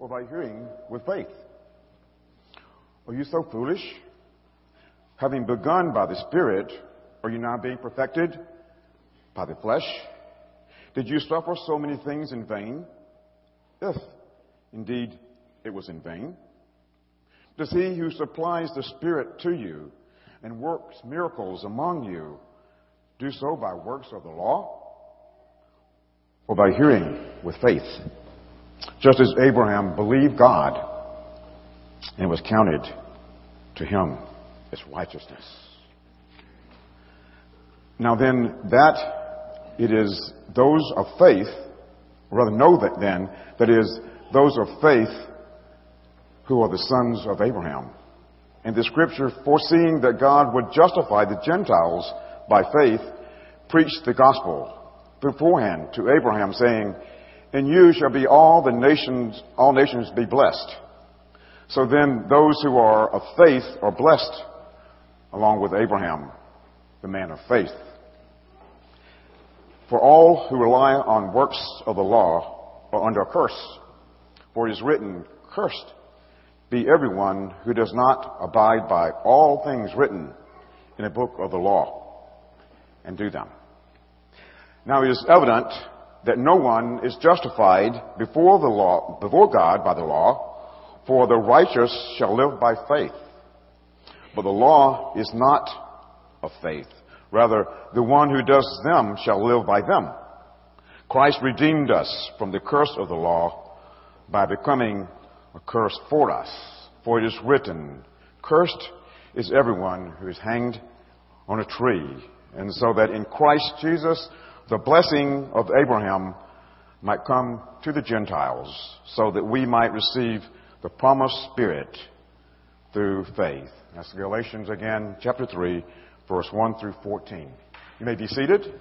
or by hearing with faith? Are you so foolish? Having begun by the Spirit, are you now being perfected by the flesh? Did you suffer so many things in vain? If indeed it was in vain. Does he who supplies the Spirit to you and works miracles among you do so by works of the law? Or by hearing with faith? Just as Abraham believed God and was counted to him as righteousness. Now then, that it is those of faith, or rather know that then, that is those of faith who are the sons of Abraham. And the scripture, foreseeing that God would justify the Gentiles by faith, preached the gospel beforehand to Abraham, saying, In you shall be all the nations, all nations be blessed. So then those who are of faith are blessed along with Abraham, the man of faith. For all who rely on works of the law are under a curse. For it is written, Cursed be everyone who does not abide by all things written in the book of the law and do them. Now it is evident that no one is justified before the law, before God by the law, for the righteous shall live by faith. But the law is not of faith. Rather, the one who does them shall live by them. Christ redeemed us from the curse of the law by becoming a curse for us. For it is written, Cursed is everyone who is hanged on a tree. And so that in Christ Jesus, the blessing of Abraham might come to the Gentiles, so that we might receive the promised Spirit through faith. That's Galatians again, chapter 3, verse 1 through 14. You may be seated.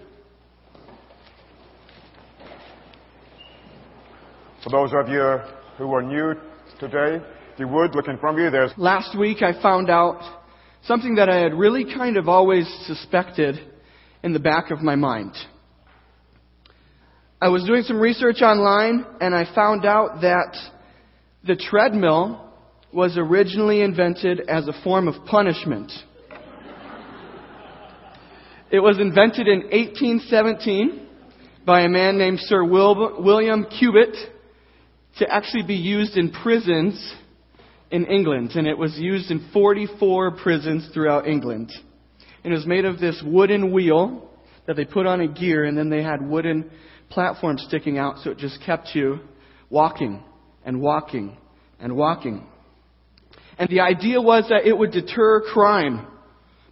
For those of you who are new today, if you would, look in front of you. There's Last week I found out something that I had really kind of always suspected in the back of my mind. I was doing some research online and I found out that the treadmill was originally invented as a form of punishment. It was invented in 1817 by a man named Sir Wil- William Cubitt to actually be used in prisons in England. And it was used in 44 prisons throughout England. And it was made of this wooden wheel that they put on a gear, and then they had wooden platforms sticking out, so it just kept you walking and walking and walking. And the idea was that it would deter crime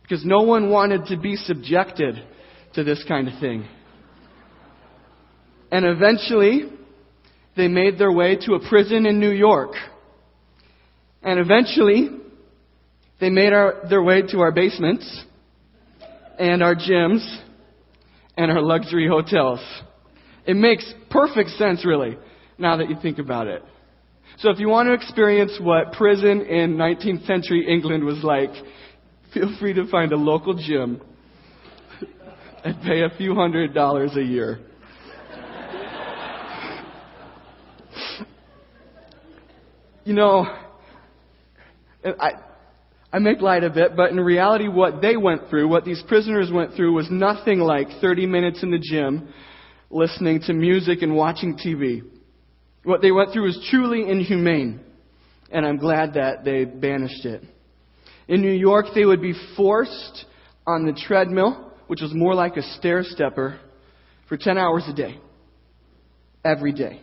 because no one wanted to be subjected to this kind of thing. And eventually, they made their way to a prison in New York. And eventually, they made our, their way to our basements and our gyms and our luxury hotels. It makes perfect sense, really, now that you think about it. So if you want to experience what prison in 19th century England was like, feel free to find a local gym and pay a few hundred dollars a year. You know, I, I make light of it, but in reality, what they went through, what these prisoners went through, was nothing like 30 minutes in the gym, listening to music and watching TV. What they went through was truly inhumane, and I'm glad that they banished it. In New York, they would be forced on the treadmill, which was more like a stair stepper, for 10 hours a day. Every day.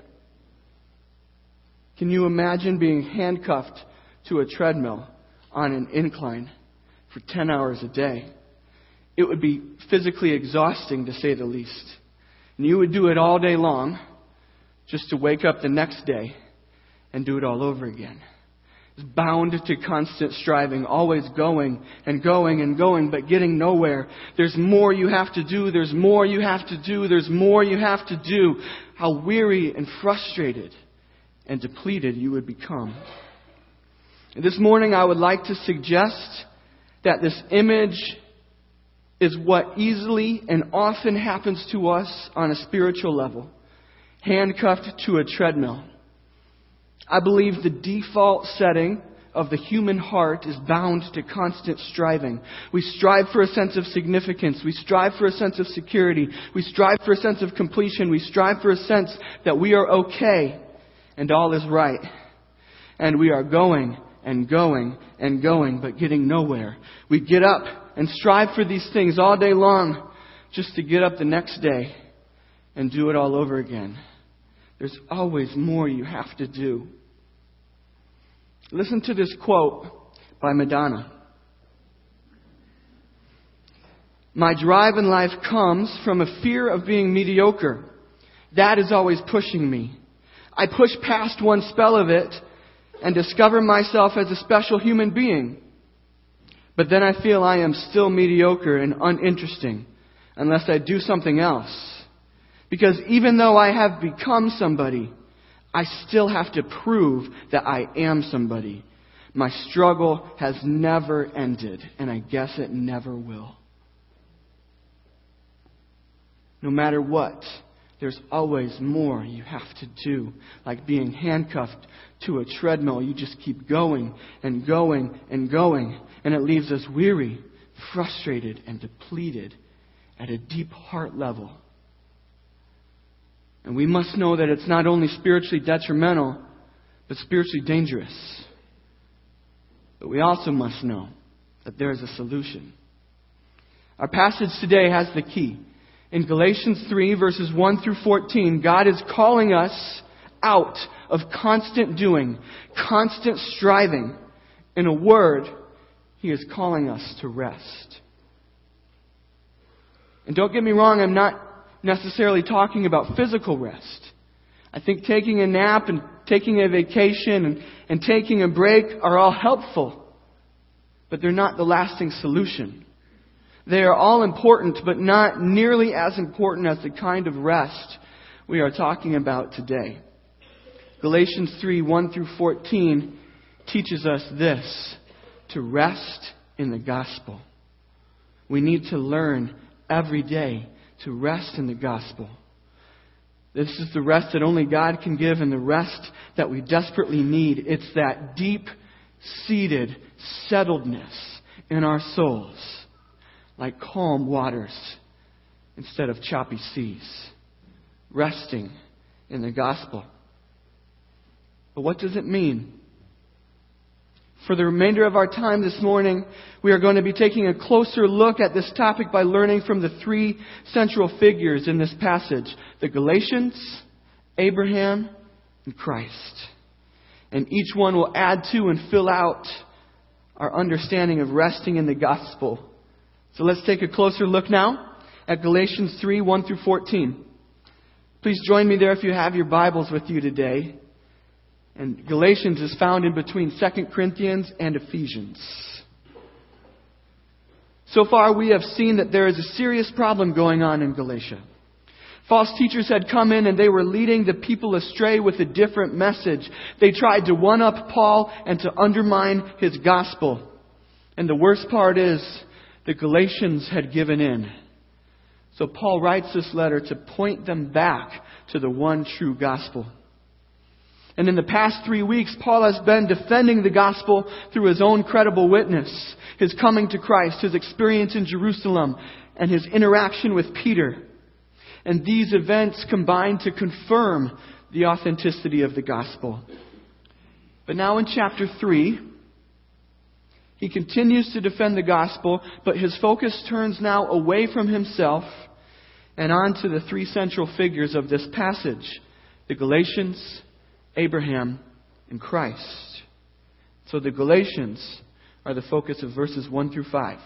Can you imagine being handcuffed to a treadmill on an incline for 10 hours a day? It would be physically exhausting to say the least. And you would do it all day long just to wake up the next day and do it all over again. It's bound to constant striving, always going and going and going, but getting nowhere. There's more you have to do, there's more you have to do, there's more you have to do. How weary and frustrated and depleted you would become. This morning I would like to suggest that this image is what easily and often happens to us on a spiritual level handcuffed to a treadmill. I believe the default setting of the human heart is bound to constant striving. We strive for a sense of significance. We strive for a sense of security. We strive for a sense of completion. We strive for a sense that we are okay and all is right. And we are going and going and going, but getting nowhere. We get up and strive for these things all day long just to get up the next day and do it all over again. There's always more you have to do. Listen to this quote by Madonna. My drive in life comes from a fear of being mediocre. That is always pushing me. I push past one spell of it and discover myself as a special human being. But then I feel I am still mediocre and uninteresting unless I do something else. Because even though I have become somebody, I still have to prove that I am somebody. My struggle has never ended, and I guess it never will. No matter what, there's always more you have to do. Like being handcuffed to a treadmill, you just keep going and going and going, and it leaves us weary, frustrated, and depleted at a deep heart level. And we must know that it's not only spiritually detrimental, but spiritually dangerous. But we also must know that there is a solution. Our passage today has the key. In Galatians 3, verses 1 through 14, God is calling us out of constant doing, constant striving. In a word, He is calling us to rest. And don't get me wrong, I'm not necessarily talking about physical rest. I think taking a nap and taking a vacation and, and taking a break are all helpful, but they're not the lasting solution. They are all important, but not nearly as important as the kind of rest we are talking about today. Galatians 3 1 through 14 teaches us this to rest in the gospel. We need to learn every day to rest in the gospel. This is the rest that only God can give and the rest that we desperately need. It's that deep seated settledness in our souls, like calm waters instead of choppy seas. Resting in the gospel. But what does it mean? For the remainder of our time this morning, we are going to be taking a closer look at this topic by learning from the three central figures in this passage the Galatians, Abraham, and Christ. And each one will add to and fill out our understanding of resting in the gospel. So let's take a closer look now at Galatians 3 1 through 14. Please join me there if you have your Bibles with you today. And Galatians is found in between 2 Corinthians and Ephesians. So far, we have seen that there is a serious problem going on in Galatia. False teachers had come in and they were leading the people astray with a different message. They tried to one up Paul and to undermine his gospel. And the worst part is, the Galatians had given in. So Paul writes this letter to point them back to the one true gospel. And in the past three weeks, Paul has been defending the gospel through his own credible witness, his coming to Christ, his experience in Jerusalem, and his interaction with Peter. And these events combine to confirm the authenticity of the gospel. But now in chapter 3, he continues to defend the gospel, but his focus turns now away from himself and on to the three central figures of this passage the Galatians, Abraham, and Christ. So the Galatians are the focus of verses 1 through 5.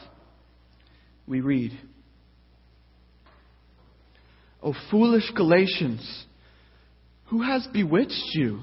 We read, O foolish Galatians, who has bewitched you?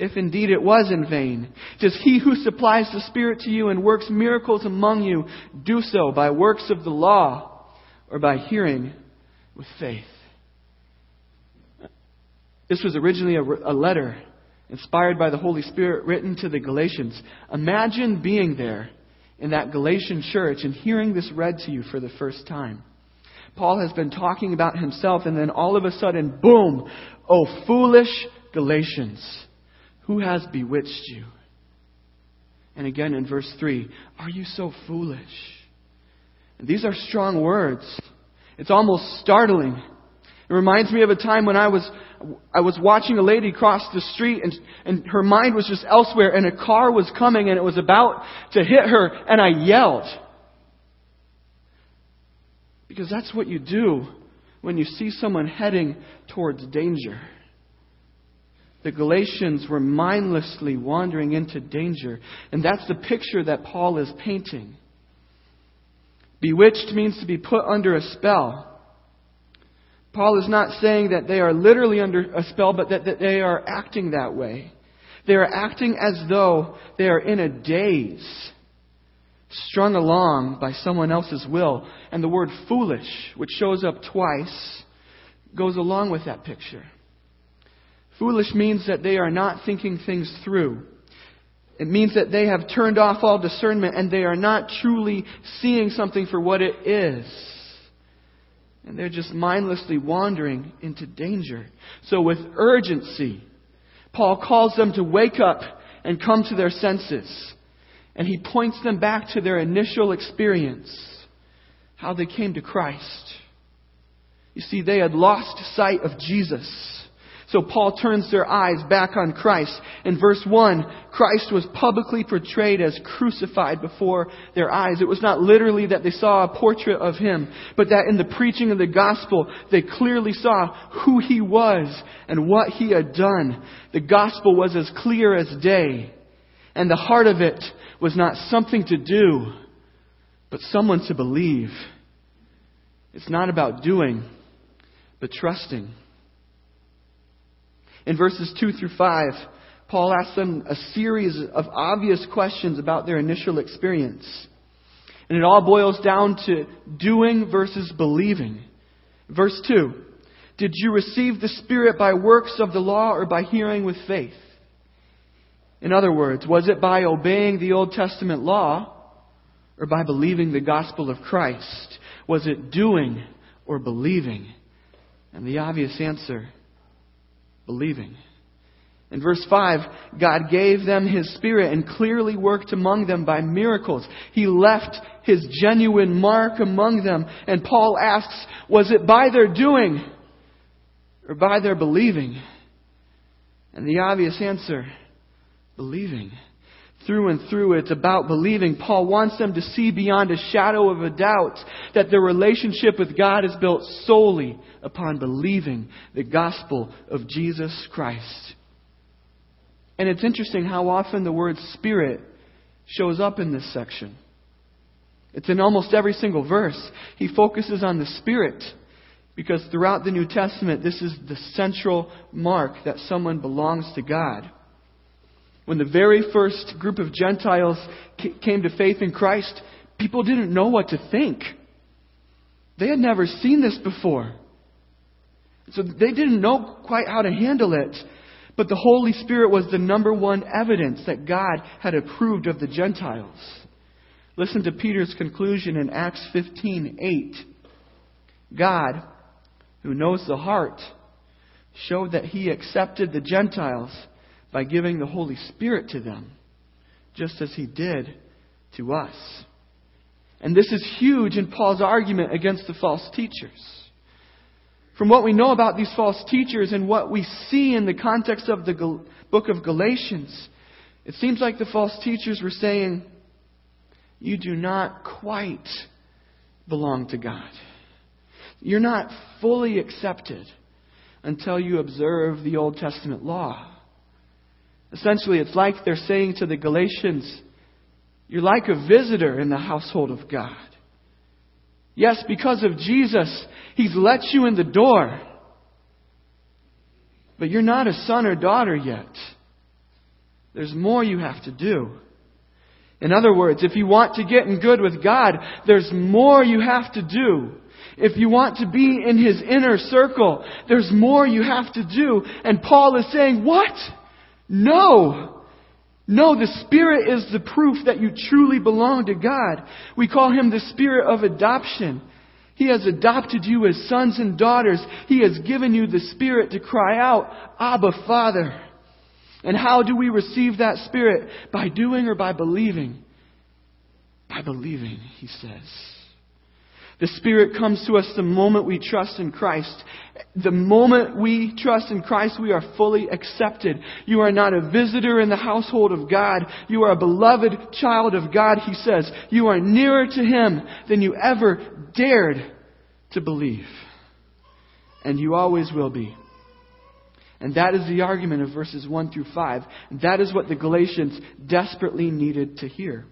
If indeed it was in vain? Does he who supplies the Spirit to you and works miracles among you do so by works of the law or by hearing with faith? This was originally a, a letter inspired by the Holy Spirit written to the Galatians. Imagine being there in that Galatian church and hearing this read to you for the first time. Paul has been talking about himself, and then all of a sudden, boom! Oh, foolish Galatians, who has bewitched you? And again in verse 3, are you so foolish? And these are strong words. It's almost startling. It reminds me of a time when I was I was watching a lady cross the street and, and her mind was just elsewhere and a car was coming and it was about to hit her and I yelled. Because that's what you do when you see someone heading towards danger. The Galatians were mindlessly wandering into danger, and that's the picture that Paul is painting. Bewitched means to be put under a spell. Paul is not saying that they are literally under a spell, but that, that they are acting that way. They are acting as though they are in a daze, strung along by someone else's will. And the word foolish, which shows up twice, goes along with that picture. Foolish means that they are not thinking things through. It means that they have turned off all discernment and they are not truly seeing something for what it is. And they're just mindlessly wandering into danger. So, with urgency, Paul calls them to wake up and come to their senses. And he points them back to their initial experience, how they came to Christ. You see, they had lost sight of Jesus. So Paul turns their eyes back on Christ. In verse 1, Christ was publicly portrayed as crucified before their eyes. It was not literally that they saw a portrait of him, but that in the preaching of the gospel, they clearly saw who he was and what he had done. The gospel was as clear as day. And the heart of it was not something to do, but someone to believe. It's not about doing, but trusting. In verses 2 through 5, Paul asks them a series of obvious questions about their initial experience. And it all boils down to doing versus believing. Verse 2 Did you receive the Spirit by works of the law or by hearing with faith? In other words, was it by obeying the Old Testament law or by believing the gospel of Christ? Was it doing or believing? And the obvious answer believing. In verse 5, God gave them His Spirit and clearly worked among them by miracles. He left His genuine mark among them. And Paul asks, was it by their doing or by their believing? And the obvious answer, believing through and through. It's about believing. Paul wants them to see beyond a shadow of a doubt that their relationship with God is built solely upon believing the gospel of Jesus Christ. And it's interesting how often the word spirit shows up in this section. It's in almost every single verse. He focuses on the spirit because throughout the New Testament, this is the central mark that someone belongs to God. When the very first group of Gentiles came to faith in Christ, people didn't know what to think. They had never seen this before. So they didn't know quite how to handle it. But the Holy Spirit was the number one evidence that God had approved of the Gentiles. Listen to Peter's conclusion in Acts 15:8. God, who knows the heart, showed that he accepted the Gentiles by giving the Holy Spirit to them, just as he did to us. And this is huge in Paul's argument against the false teachers. From what we know about these false teachers and what we see in the context of the book of Galatians, it seems like the false teachers were saying, You do not quite belong to God. You're not fully accepted until you observe the Old Testament law. Essentially, it's like they're saying to the Galatians, You're like a visitor in the household of God. Yes, because of Jesus, He's let you in the door. But you're not a son or daughter yet. There's more you have to do. In other words, if you want to get in good with God, there's more you have to do. If you want to be in His inner circle, there's more you have to do. And Paul is saying, what? No. No, the Spirit is the proof that you truly belong to God. We call Him the Spirit of adoption. He has adopted you as sons and daughters. He has given you the Spirit to cry out, Abba, Father. And how do we receive that Spirit? By doing or by believing? By believing, he says. The Spirit comes to us the moment we trust in Christ. The moment we trust in Christ, we are fully accepted. You are not a visitor in the household of God. You are a beloved child of God, he says. You are nearer to Him than you ever dared to believe. And you always will be. And that is the argument of verses 1 through 5. That is what the Galatians desperately needed to hear.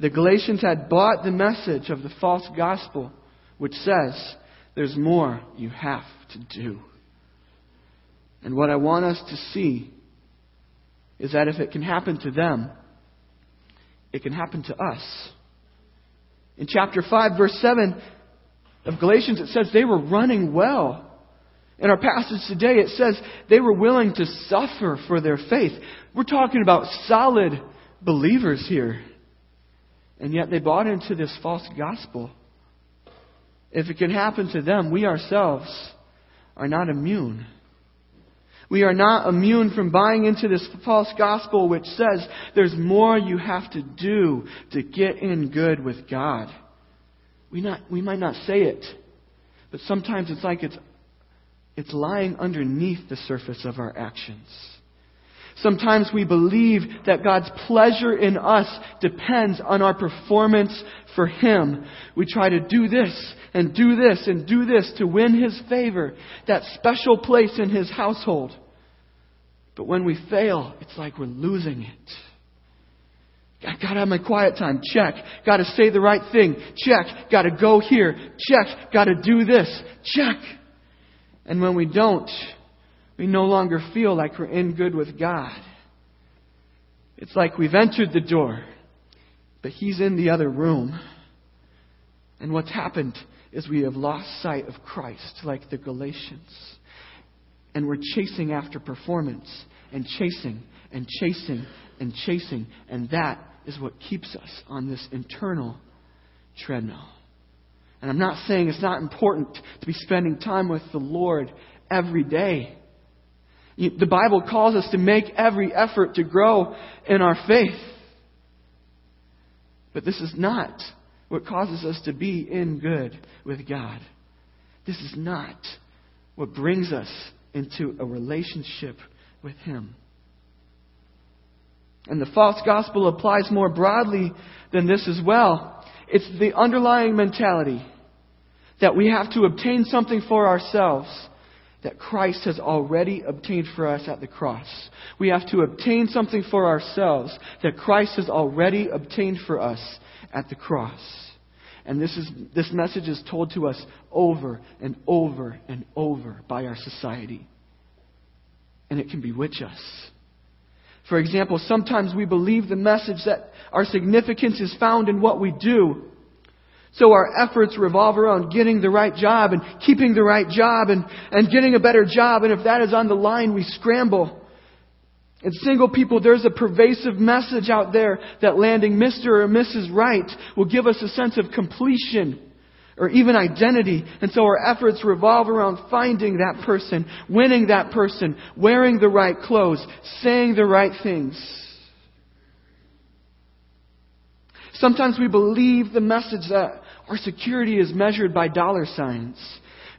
The Galatians had bought the message of the false gospel, which says, there's more you have to do. And what I want us to see is that if it can happen to them, it can happen to us. In chapter 5, verse 7 of Galatians, it says they were running well. In our passage today, it says they were willing to suffer for their faith. We're talking about solid believers here. And yet they bought into this false gospel. If it can happen to them, we ourselves are not immune. We are not immune from buying into this false gospel which says there's more you have to do to get in good with God. We, not, we might not say it, but sometimes it's like it's it's lying underneath the surface of our actions. Sometimes we believe that God's pleasure in us depends on our performance for Him. We try to do this and do this and do this to win His favor, that special place in His household. But when we fail, it's like we're losing it. I gotta have my quiet time. Check. Gotta say the right thing. Check. Gotta go here. Check. Gotta do this. Check. And when we don't, we no longer feel like we're in good with God. It's like we've entered the door, but He's in the other room. And what's happened is we have lost sight of Christ, like the Galatians. And we're chasing after performance, and chasing, and chasing, and chasing. And that is what keeps us on this internal treadmill. And I'm not saying it's not important to be spending time with the Lord every day. The Bible calls us to make every effort to grow in our faith. But this is not what causes us to be in good with God. This is not what brings us into a relationship with Him. And the false gospel applies more broadly than this as well. It's the underlying mentality that we have to obtain something for ourselves that Christ has already obtained for us at the cross. We have to obtain something for ourselves that Christ has already obtained for us at the cross. And this, is, this message is told to us over and over and over by our society. And it can bewitch us. For example, sometimes we believe the message that our significance is found in what we do. So our efforts revolve around getting the right job and keeping the right job and, and getting a better job. And if that is on the line, we scramble. And single people, there's a pervasive message out there that landing Mr. or Mrs. Right will give us a sense of completion or even identity. And so our efforts revolve around finding that person, winning that person, wearing the right clothes, saying the right things. Sometimes we believe the message that our security is measured by dollar signs.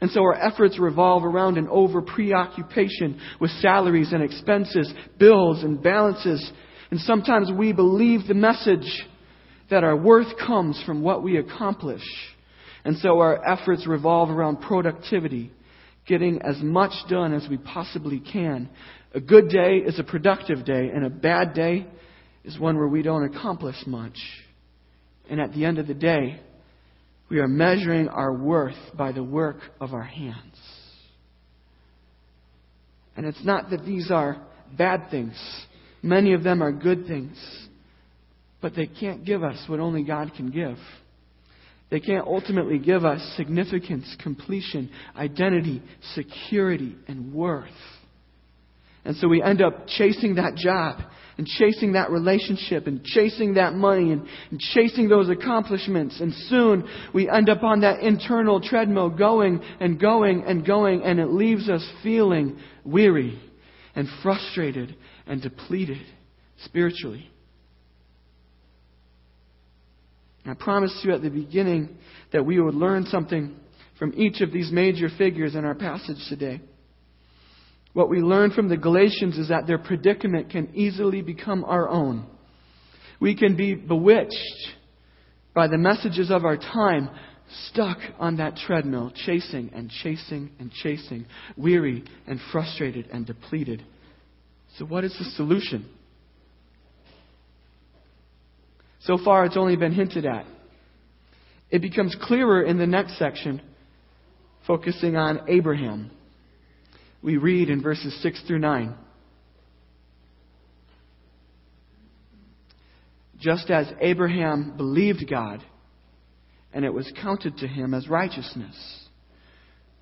And so our efforts revolve around an over preoccupation with salaries and expenses, bills and balances. And sometimes we believe the message that our worth comes from what we accomplish. And so our efforts revolve around productivity, getting as much done as we possibly can. A good day is a productive day, and a bad day is one where we don't accomplish much. And at the end of the day, we are measuring our worth by the work of our hands. And it's not that these are bad things. Many of them are good things, but they can't give us what only God can give. They can't ultimately give us significance, completion, identity, security, and worth. And so we end up chasing that job and chasing that relationship and chasing that money and, and, chasing those accomplishments. And soon we end up on that internal treadmill going and going and going, and it leaves us feeling weary and frustrated and depleted spiritually. I promised you at the beginning that we would learn something from each of these major figures in our passage today. What we learn from the Galatians is that their predicament can easily become our own. We can be bewitched by the messages of our time, stuck on that treadmill, chasing and chasing and chasing, weary and frustrated and depleted. So, what is the solution? So far, it's only been hinted at. It becomes clearer in the next section, focusing on Abraham. We read in verses 6 through 9. Just as Abraham believed God, and it was counted to him as righteousness.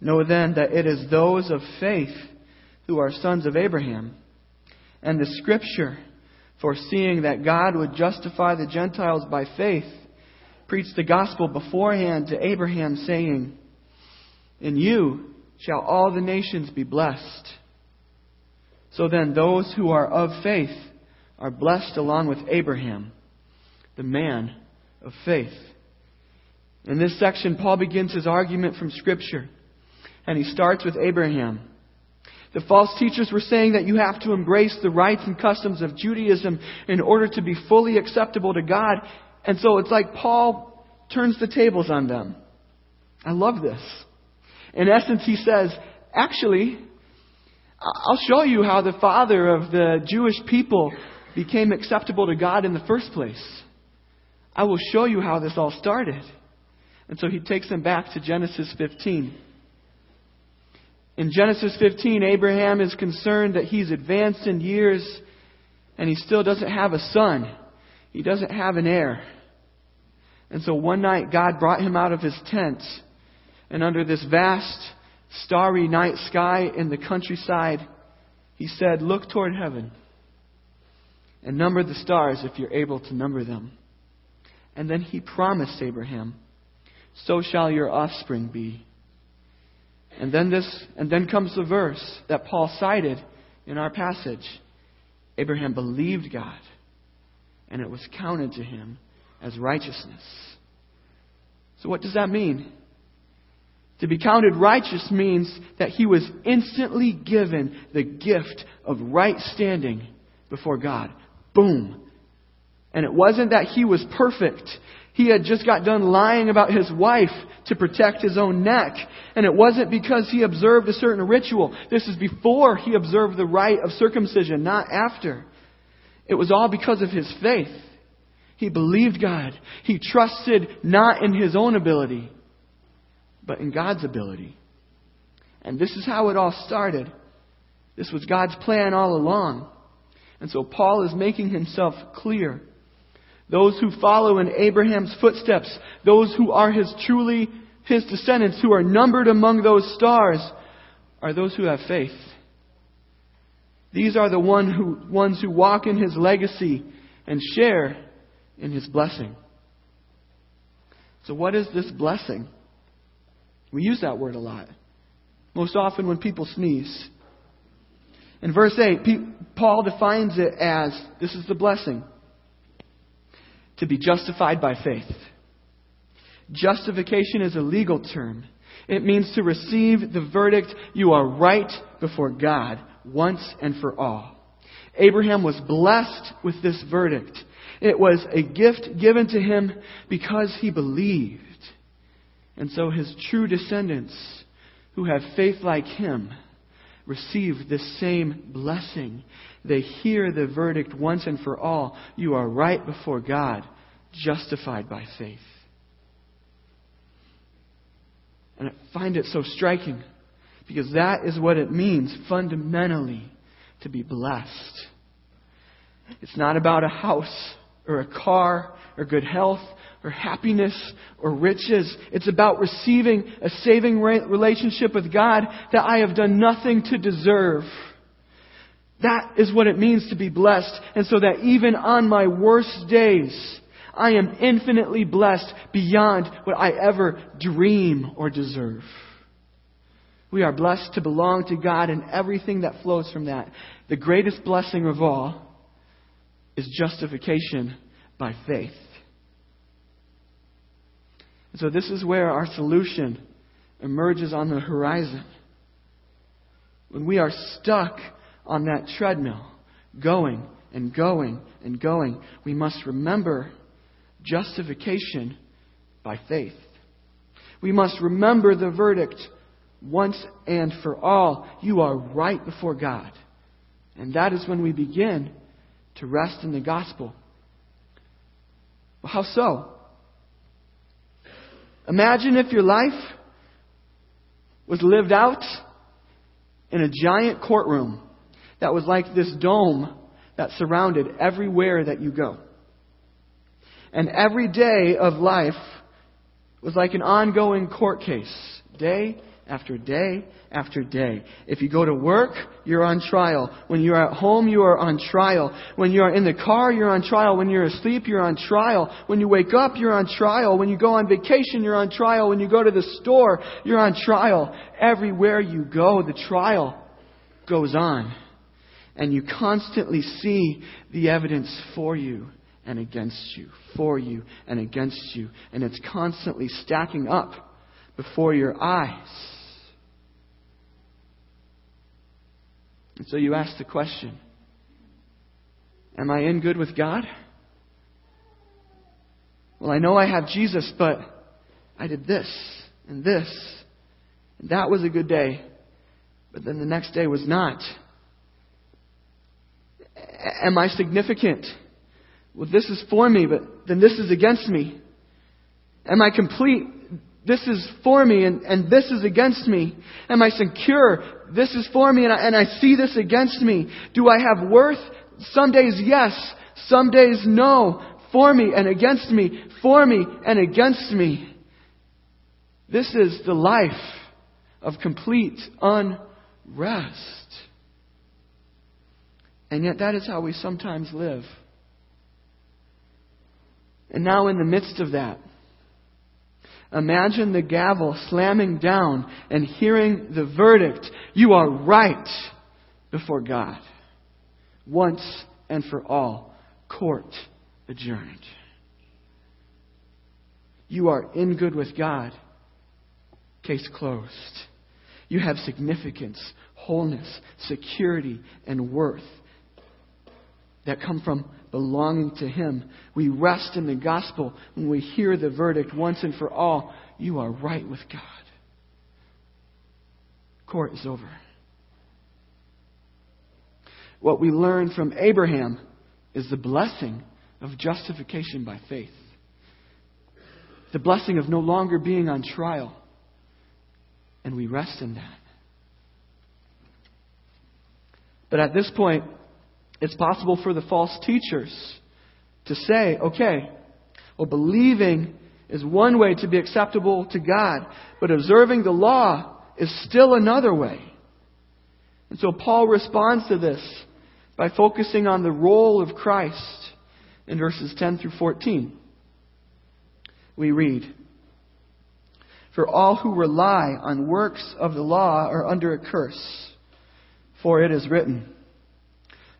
Know then that it is those of faith who are sons of Abraham. And the scripture foreseeing that God would justify the Gentiles by faith, preached the gospel beforehand to Abraham, saying, In you shall all the nations be blessed. So then, those who are of faith are blessed along with Abraham, the man of faith. In this section, Paul begins his argument from Scripture, and he starts with Abraham. The false teachers were saying that you have to embrace the rites and customs of Judaism in order to be fully acceptable to God. And so it's like Paul turns the tables on them. I love this. In essence, he says, actually, I'll show you how the father of the Jewish people became acceptable to God in the first place. I will show you how this all started. And so he takes them back to Genesis 15. In Genesis 15, Abraham is concerned that he's advanced in years and he still doesn't have a son. He doesn't have an heir. And so one night, God brought him out of his tent, and under this vast, starry night sky in the countryside, he said, Look toward heaven and number the stars if you're able to number them. And then he promised Abraham, So shall your offspring be. And then this, and then comes the verse that Paul cited in our passage. Abraham believed God, and it was counted to him as righteousness. So what does that mean? To be counted righteous means that he was instantly given the gift of right standing before God. Boom. And it wasn't that he was perfect. He had just got done lying about his wife to protect his own neck. And it wasn't because he observed a certain ritual. This is before he observed the rite of circumcision, not after. It was all because of his faith. He believed God. He trusted not in his own ability, but in God's ability. And this is how it all started. This was God's plan all along. And so Paul is making himself clear those who follow in Abraham's footsteps, those who are his truly his descendants, who are numbered among those stars, are those who have faith. These are the one who, ones who walk in his legacy and share in his blessing. So, what is this blessing? We use that word a lot. Most often when people sneeze. In verse 8, Paul defines it as this is the blessing to be justified by faith. Justification is a legal term. It means to receive the verdict you are right before God once and for all. Abraham was blessed with this verdict. It was a gift given to him because he believed. And so his true descendants, who have faith like him, receive the same blessing. They hear the verdict once and for all. You are right before God, justified by faith. And I find it so striking because that is what it means fundamentally to be blessed. It's not about a house or a car or good health or happiness or riches. It's about receiving a saving relationship with God that I have done nothing to deserve. That is what it means to be blessed. And so that even on my worst days, I am infinitely blessed beyond what I ever dream or deserve. We are blessed to belong to God and everything that flows from that. The greatest blessing of all is justification by faith. So this is where our solution emerges on the horizon. When we are stuck on that treadmill, going and going and going, we must remember justification by faith. We must remember the verdict once and for all. You are right before God. And that is when we begin to rest in the gospel. How so? Imagine if your life was lived out in a giant courtroom that was like this dome that surrounded everywhere that you go. And every day of life was like an ongoing court case, day after day after day. If you go to work, you're on trial. When you're at home, you are on trial. When you're in the car, you're on trial. When you're asleep, you're on trial. When you wake up, you're on trial. When you go on vacation, you're on trial. When you go to the store, you're on trial. Everywhere you go, the trial goes on. And you constantly see the evidence for you and against you, for you and against you. And it's constantly stacking up before your eyes. And so you ask the question Am I in good with God? Well, I know I have Jesus, but I did this and this, and that was a good day, but then the next day was not. Am I significant? Well, this is for me, but then this is against me. Am I complete? This is for me, and, and this is against me. Am I secure? This is for me, and I, and I see this against me. Do I have worth? Some days, yes. Some days, no. For me and against me. For me and against me. This is the life of complete unrest. And yet, that is how we sometimes live. And now, in the midst of that, imagine the gavel slamming down and hearing the verdict you are right before God. Once and for all, court adjourned. You are in good with God. Case closed. You have significance, wholeness, security, and worth that come from belonging to Him. We rest in the gospel when we hear the verdict once and for all you are right with God. Court is over. What we learn from Abraham is the blessing of justification by faith. The blessing of no longer being on trial. And we rest in that. But at this point, it's possible for the false teachers to say, okay, well, believing is one way to be acceptable to God, but observing the law is still another way. And so Paul responds to this by focusing on the role of Christ in verses 10 through 14. We read, For all who rely on works of the law are under a curse, for it is written,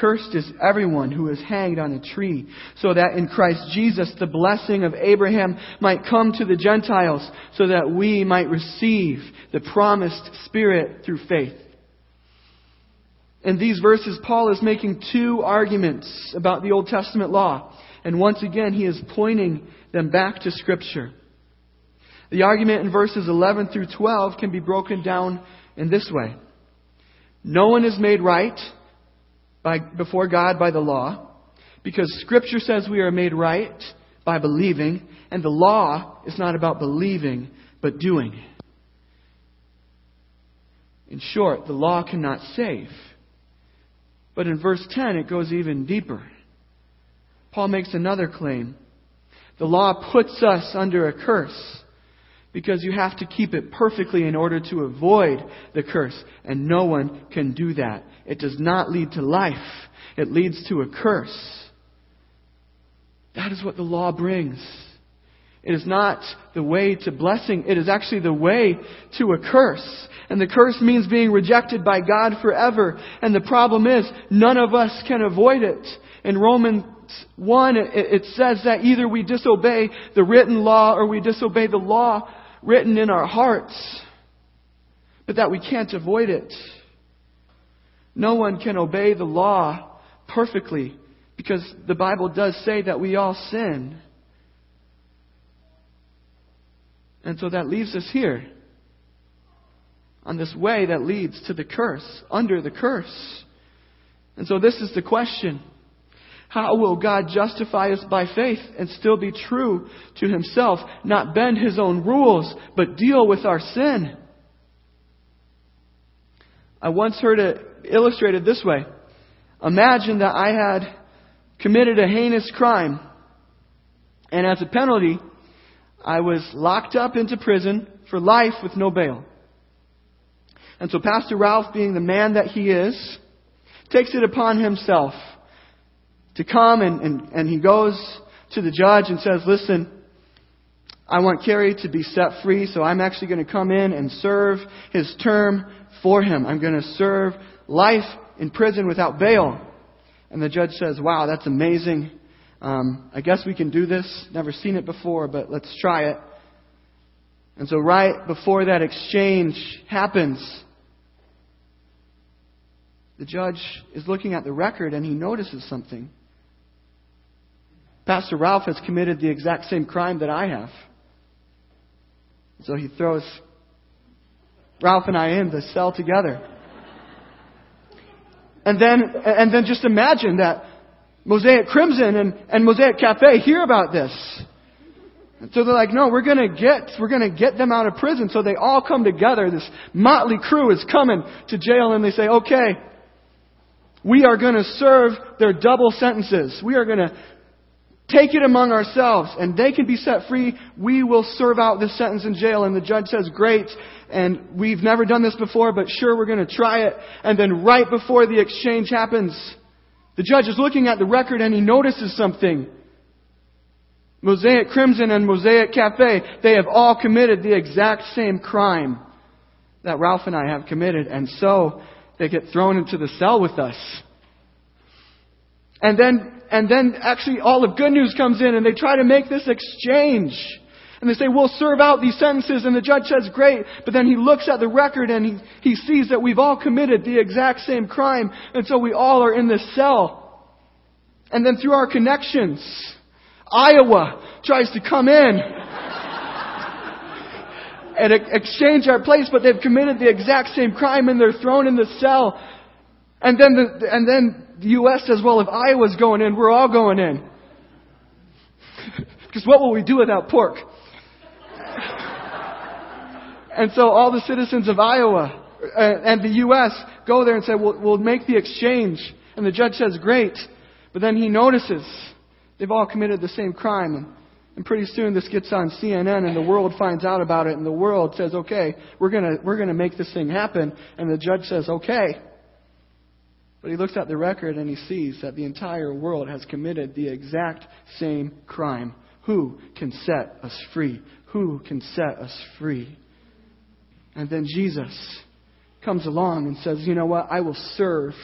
Cursed is everyone who is hanged on a tree, so that in Christ Jesus the blessing of Abraham might come to the Gentiles, so that we might receive the promised Spirit through faith. In these verses, Paul is making two arguments about the Old Testament law. And once again, he is pointing them back to Scripture. The argument in verses 11 through 12 can be broken down in this way. No one is made right by, before God by the law, because Scripture says we are made right by believing, and the law is not about believing, but doing. In short, the law cannot save. But in verse 10, it goes even deeper. Paul makes another claim. The law puts us under a curse because you have to keep it perfectly in order to avoid the curse. And no one can do that. It does not lead to life, it leads to a curse. That is what the law brings. It is not the way to blessing. It is actually the way to a curse. And the curse means being rejected by God forever. And the problem is, none of us can avoid it. In Romans 1, it says that either we disobey the written law or we disobey the law written in our hearts. But that we can't avoid it. No one can obey the law perfectly because the Bible does say that we all sin. And so that leaves us here on this way that leads to the curse, under the curse. And so this is the question. How will God justify us by faith and still be true to himself, not bend his own rules, but deal with our sin? I once heard it illustrated this way. Imagine that I had committed a heinous crime, and as a penalty, I was locked up into prison for life with no bail. And so Pastor Ralph, being the man that he is, takes it upon himself to come and, and, and he goes to the judge and says, listen, I want Kerry to be set free, so I'm actually going to come in and serve his term for him. I'm going to serve life in prison without bail. And the judge says, wow, that's amazing. Um, I guess we can do this. Never seen it before, but let's try it. And so, right before that exchange happens, the judge is looking at the record and he notices something. Pastor Ralph has committed the exact same crime that I have. So he throws Ralph and I in the cell together. And then, and then just imagine that Mosaic Crimson and, and Mosaic Cafe hear about this. And so they're like, no, we're gonna get, we're gonna get them out of prison. So they all come together. This motley crew is coming to jail and they say, okay, we are gonna serve their double sentences. We are gonna take it among ourselves and they can be set free. We will serve out this sentence in jail. And the judge says, great. And we've never done this before, but sure, we're going to try it. And then right before the exchange happens, the judge is looking at the record and he notices something. Mosaic Crimson and Mosaic Cafe, they have all committed the exact same crime that Ralph and I have committed. And so they get thrown into the cell with us. And then, and then actually all of good news comes in and they try to make this exchange. And they say, we'll serve out these sentences. And the judge says, great. But then he looks at the record and he, he sees that we've all committed the exact same crime. And so we all are in this cell. And then through our connections, Iowa tries to come in and exchange our place, but they've committed the exact same crime and they're thrown in the cell. And then the, and then the U.S. says, well, if Iowa's going in, we're all going in. because what will we do without pork? and so all the citizens of Iowa uh, and the U.S. go there and say, we'll, we'll make the exchange. And the judge says, great. But then he notices they've all committed the same crime. And, and pretty soon this gets on CNN and the world finds out about it and the world says, okay, we're gonna, we're gonna make this thing happen. And the judge says, okay. But he looks at the record and he sees that the entire world has committed the exact same crime. Who can set us free? Who can set us free? And then Jesus comes along and says, You know what? I will serve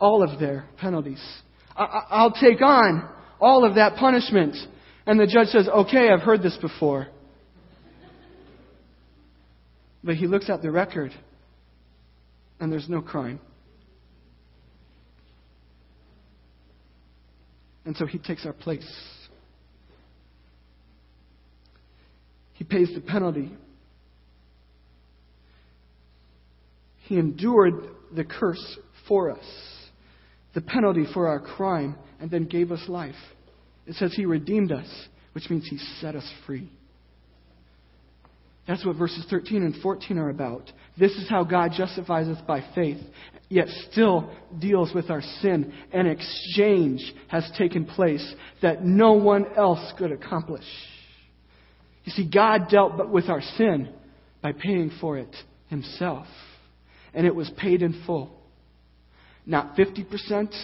all of their penalties. I- will take on all of that punishment. And the judge says, Okay, I've heard this before. But he looks at the record and there's no crime. And so he takes our place. He pays the penalty. He endured the curse for us, the penalty for our crime, and then gave us life. It says he redeemed us, which means he set us free. That's what verses 13 and 14 are about. This is how God justifies us by faith, yet still deals with our sin. An exchange has taken place that no one else could accomplish. You see, God dealt with our sin by paying for it himself. And it was paid in full. Not 50%,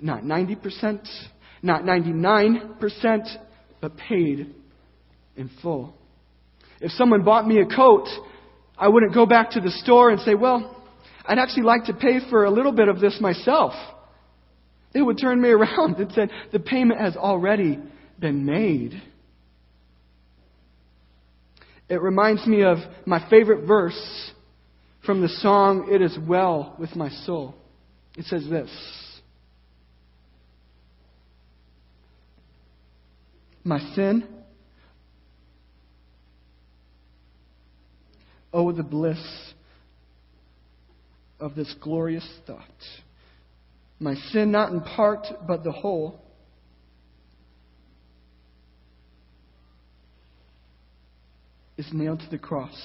not 90%, not 99%, but paid in full. If someone bought me a coat, I wouldn't go back to the store and say, well, I'd actually like to pay for a little bit of this myself. They would turn me around and say, the payment has already been made. It reminds me of my favorite verse from the song, It Is Well with My Soul. It says this My sin Oh, the bliss of this glorious thought. My sin, not in part, but the whole, is nailed to the cross,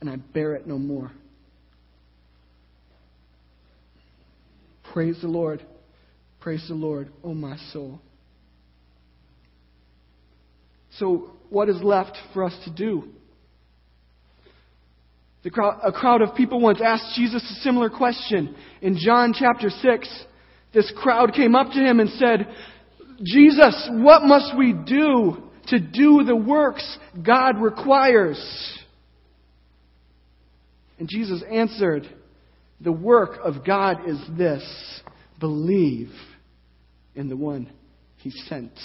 and I bear it no more. Praise the Lord. Praise the Lord, O oh my soul. So, what is left for us to do? Crowd, a crowd of people once asked Jesus a similar question. In John chapter 6, this crowd came up to him and said, Jesus, what must we do to do the works God requires? And Jesus answered, The work of God is this believe in the one he sent.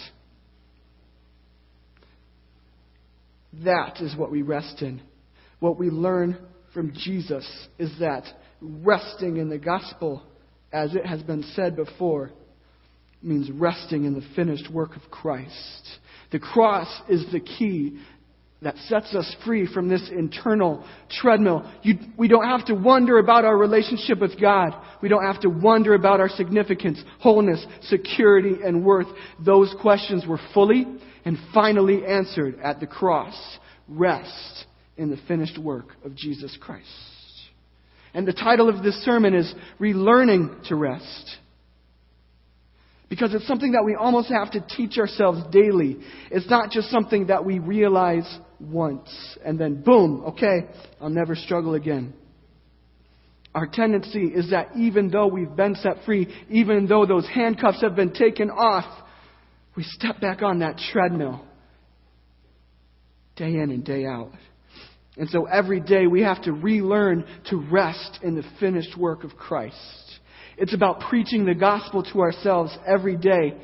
That is what we rest in what we learn from Jesus is that resting in the gospel, as it has been said before, means resting in the finished work of Christ. The cross is the key that sets us free from this internal treadmill. You, we don't have to wonder about our relationship with God. We don't have to wonder about our significance, wholeness, security, and worth. Those questions were fully and finally answered at the cross. Rest in the finished work of Jesus Christ. And the title of this sermon is Relearning to Rest. Because it's something that we almost have to teach ourselves daily. It's not just something that we realize once and then boom, okay, I'll never struggle again. Our tendency is that even though we've been set free, even though those handcuffs have been taken off, we step back on that treadmill day in and day out. And so every day we have to relearn to rest in the finished work of Christ. It's about preaching the gospel to ourselves every day.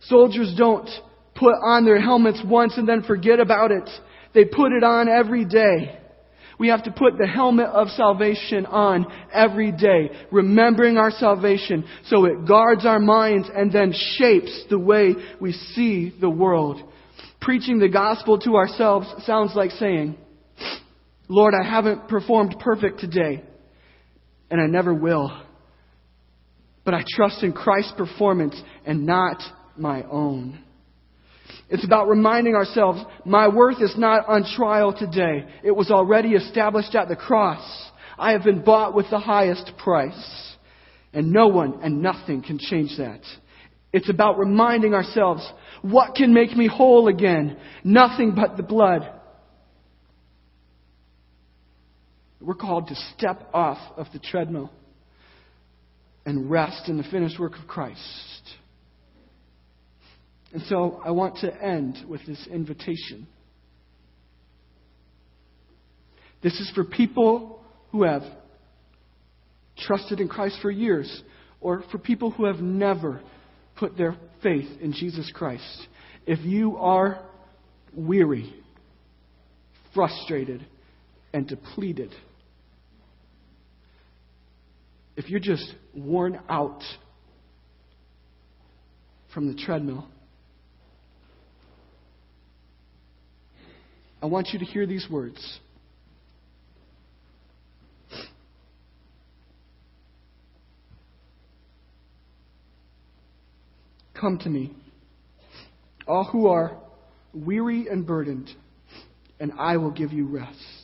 Soldiers don't put on their helmets once and then forget about it. They put it on every day. We have to put the helmet of salvation on every day, remembering our salvation so it guards our minds and then shapes the way we see the world. Preaching the gospel to ourselves sounds like saying, Lord, I haven't performed perfect today, and I never will. But I trust in Christ's performance and not my own. It's about reminding ourselves, my worth is not on trial today. It was already established at the cross. I have been bought with the highest price. And no one and nothing can change that. It's about reminding ourselves, what can make me whole again? Nothing but the blood. We're called to step off of the treadmill and rest in the finished work of Christ. And so I want to end with this invitation. This is for people who have trusted in Christ for years, or for people who have never put their faith in Jesus Christ. If you are weary, frustrated, and depleted, if you're just worn out from the treadmill. I want you to hear these words. Come to me, all who are weary and burdened, and I will give you rest.